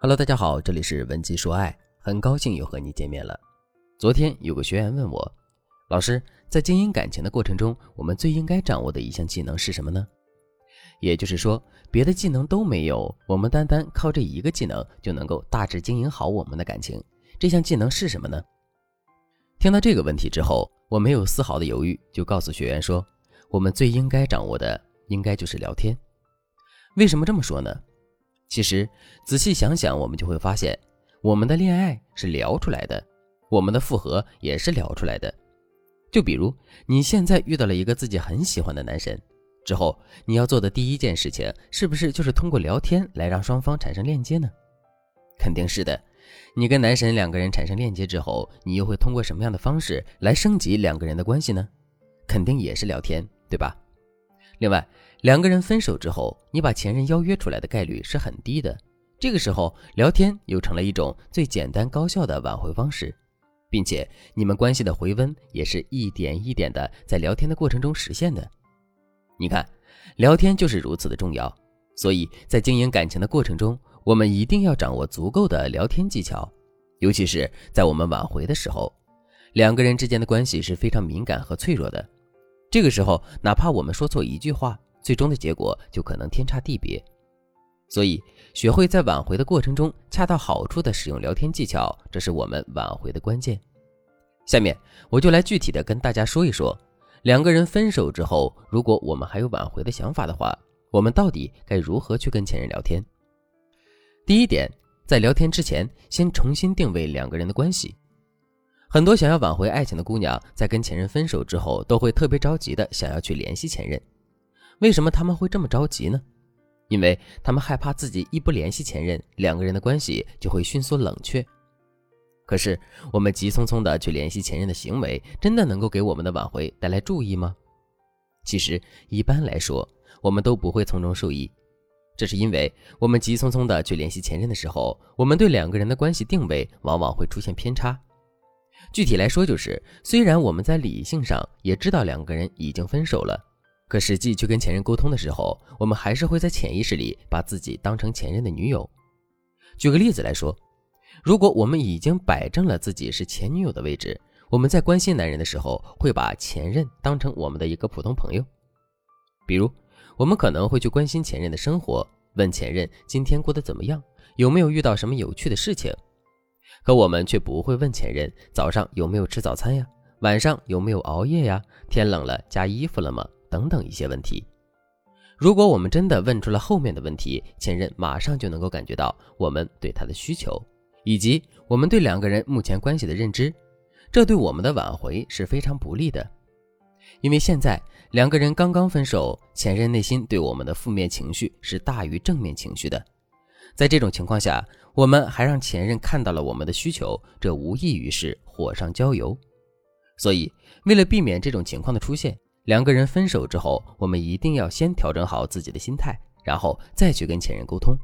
Hello，大家好，这里是文姬说爱，很高兴又和你见面了。昨天有个学员问我，老师，在经营感情的过程中，我们最应该掌握的一项技能是什么呢？也就是说，别的技能都没有，我们单单靠这一个技能就能够大致经营好我们的感情，这项技能是什么呢？听到这个问题之后，我没有丝毫的犹豫，就告诉学员说，我们最应该掌握的应该就是聊天。为什么这么说呢？其实仔细想想，我们就会发现，我们的恋爱是聊出来的，我们的复合也是聊出来的。就比如你现在遇到了一个自己很喜欢的男神，之后你要做的第一件事情，是不是就是通过聊天来让双方产生链接呢？肯定是的。你跟男神两个人产生链接之后，你又会通过什么样的方式来升级两个人的关系呢？肯定也是聊天，对吧？另外。两个人分手之后，你把前任邀约出来的概率是很低的。这个时候，聊天又成了一种最简单高效的挽回方式，并且你们关系的回温也是一点一点的在聊天的过程中实现的。你看，聊天就是如此的重要，所以在经营感情的过程中，我们一定要掌握足够的聊天技巧，尤其是在我们挽回的时候，两个人之间的关系是非常敏感和脆弱的。这个时候，哪怕我们说错一句话，最终的结果就可能天差地别，所以学会在挽回的过程中恰到好处的使用聊天技巧，这是我们挽回的关键。下面我就来具体的跟大家说一说，两个人分手之后，如果我们还有挽回的想法的话，我们到底该如何去跟前任聊天？第一点，在聊天之前，先重新定位两个人的关系。很多想要挽回爱情的姑娘，在跟前任分手之后，都会特别着急的想要去联系前任。为什么他们会这么着急呢？因为他们害怕自己一不联系前任，两个人的关系就会迅速冷却。可是，我们急匆匆的去联系前任的行为，真的能够给我们的挽回带来注意吗？其实，一般来说，我们都不会从中受益。这是因为我们急匆匆的去联系前任的时候，我们对两个人的关系定位往往会出现偏差。具体来说，就是虽然我们在理性上也知道两个人已经分手了。可实际去跟前任沟通的时候，我们还是会在潜意识里把自己当成前任的女友。举个例子来说，如果我们已经摆正了自己是前女友的位置，我们在关心男人的时候，会把前任当成我们的一个普通朋友。比如，我们可能会去关心前任的生活，问前任今天过得怎么样，有没有遇到什么有趣的事情。可我们却不会问前任早上有没有吃早餐呀，晚上有没有熬夜呀，天冷了加衣服了吗？等等一些问题，如果我们真的问出了后面的问题，前任马上就能够感觉到我们对他的需求，以及我们对两个人目前关系的认知，这对我们的挽回是非常不利的。因为现在两个人刚刚分手，前任内心对我们的负面情绪是大于正面情绪的，在这种情况下，我们还让前任看到了我们的需求，这无异于是火上浇油。所以，为了避免这种情况的出现，两个人分手之后，我们一定要先调整好自己的心态，然后再去跟前任沟通。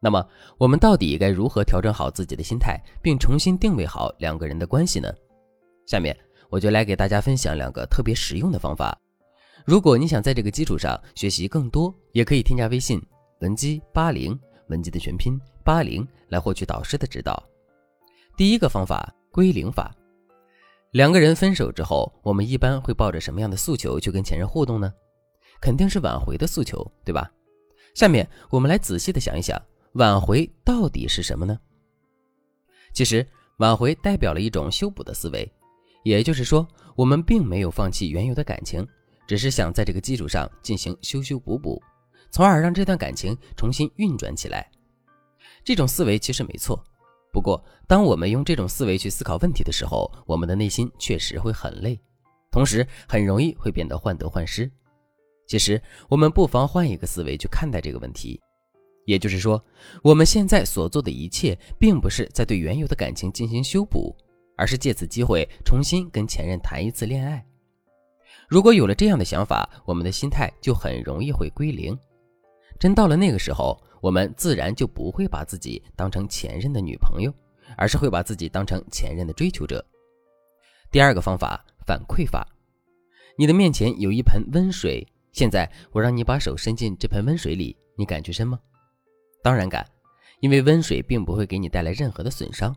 那么，我们到底该如何调整好自己的心态，并重新定位好两个人的关系呢？下面我就来给大家分享两个特别实用的方法。如果你想在这个基础上学习更多，也可以添加微信文姬八零，文姬的全拼八零，来获取导师的指导。第一个方法归零法。两个人分手之后，我们一般会抱着什么样的诉求去跟前任互动呢？肯定是挽回的诉求，对吧？下面我们来仔细的想一想，挽回到底是什么呢？其实，挽回代表了一种修补的思维，也就是说，我们并没有放弃原有的感情，只是想在这个基础上进行修修补补，从而让这段感情重新运转起来。这种思维其实没错。不过，当我们用这种思维去思考问题的时候，我们的内心确实会很累，同时很容易会变得患得患失。其实，我们不妨换一个思维去看待这个问题，也就是说，我们现在所做的一切，并不是在对原有的感情进行修补，而是借此机会重新跟前任谈一次恋爱。如果有了这样的想法，我们的心态就很容易会归零。真到了那个时候。我们自然就不会把自己当成前任的女朋友，而是会把自己当成前任的追求者。第二个方法，反馈法。你的面前有一盆温水，现在我让你把手伸进这盆温水里，你敢去伸吗？当然敢，因为温水并不会给你带来任何的损伤。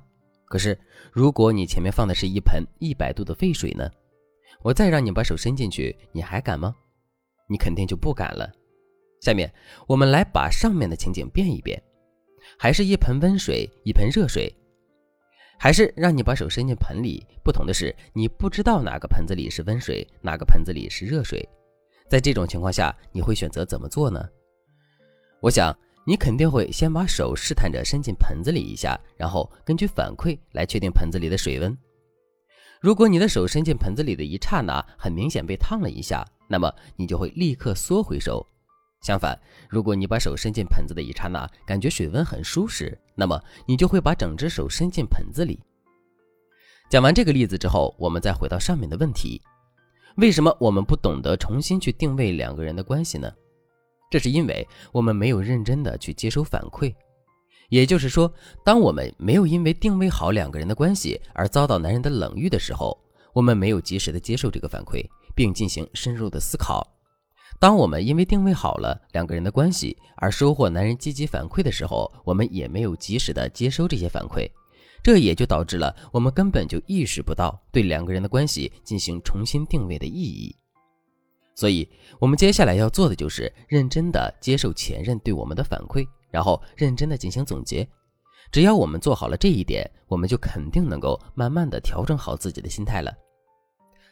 可是，如果你前面放的是一盆一百度的沸水呢？我再让你把手伸进去，你还敢吗？你肯定就不敢了。下面我们来把上面的情景变一变，还是一盆温水，一盆热水，还是让你把手伸进盆里。不同的是，你不知道哪个盆子里是温水，哪个盆子里是热水。在这种情况下，你会选择怎么做呢？我想你肯定会先把手试探着伸进盆子里一下，然后根据反馈来确定盆子里的水温。如果你的手伸进盆子里的一刹那，很明显被烫了一下，那么你就会立刻缩回手。相反，如果你把手伸进盆子的一刹那，感觉水温很舒适，那么你就会把整只手伸进盆子里。讲完这个例子之后，我们再回到上面的问题。为什么我们不懂得重新去定位两个人的关系呢？这是因为我们没有认真的去接收反馈。也就是说，当我们没有因为定位好两个人的关系而遭到男人的冷遇的时候，我们没有及时的接受这个反馈，并进行深入的思考。当我们因为定位好了两个人的关系而收获男人积极反馈的时候，我们也没有及时的接收这些反馈。这也就导致了我们根本就意识不到对两个人的关系进行重新定位的意义。所以，我们接下来要做的就是认真的接受前任对我们的反馈，然后认真的进行总结。只要我们做好了这一点，我们就肯定能够慢慢的调整好自己的心态了。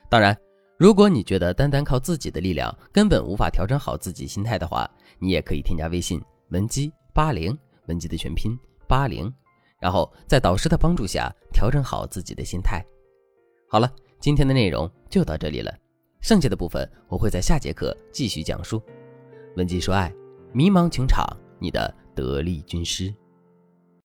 当然，如果你觉得单单靠自己的力量根本无法调整好自己心态的话，你也可以添加微信文姬八零，文姬的全拼八零。然后在导师的帮助下调整好自己的心态。好了，今天的内容就到这里了，剩下的部分我会在下节课继续讲述。文姬说爱，迷茫情场，你的得力军师。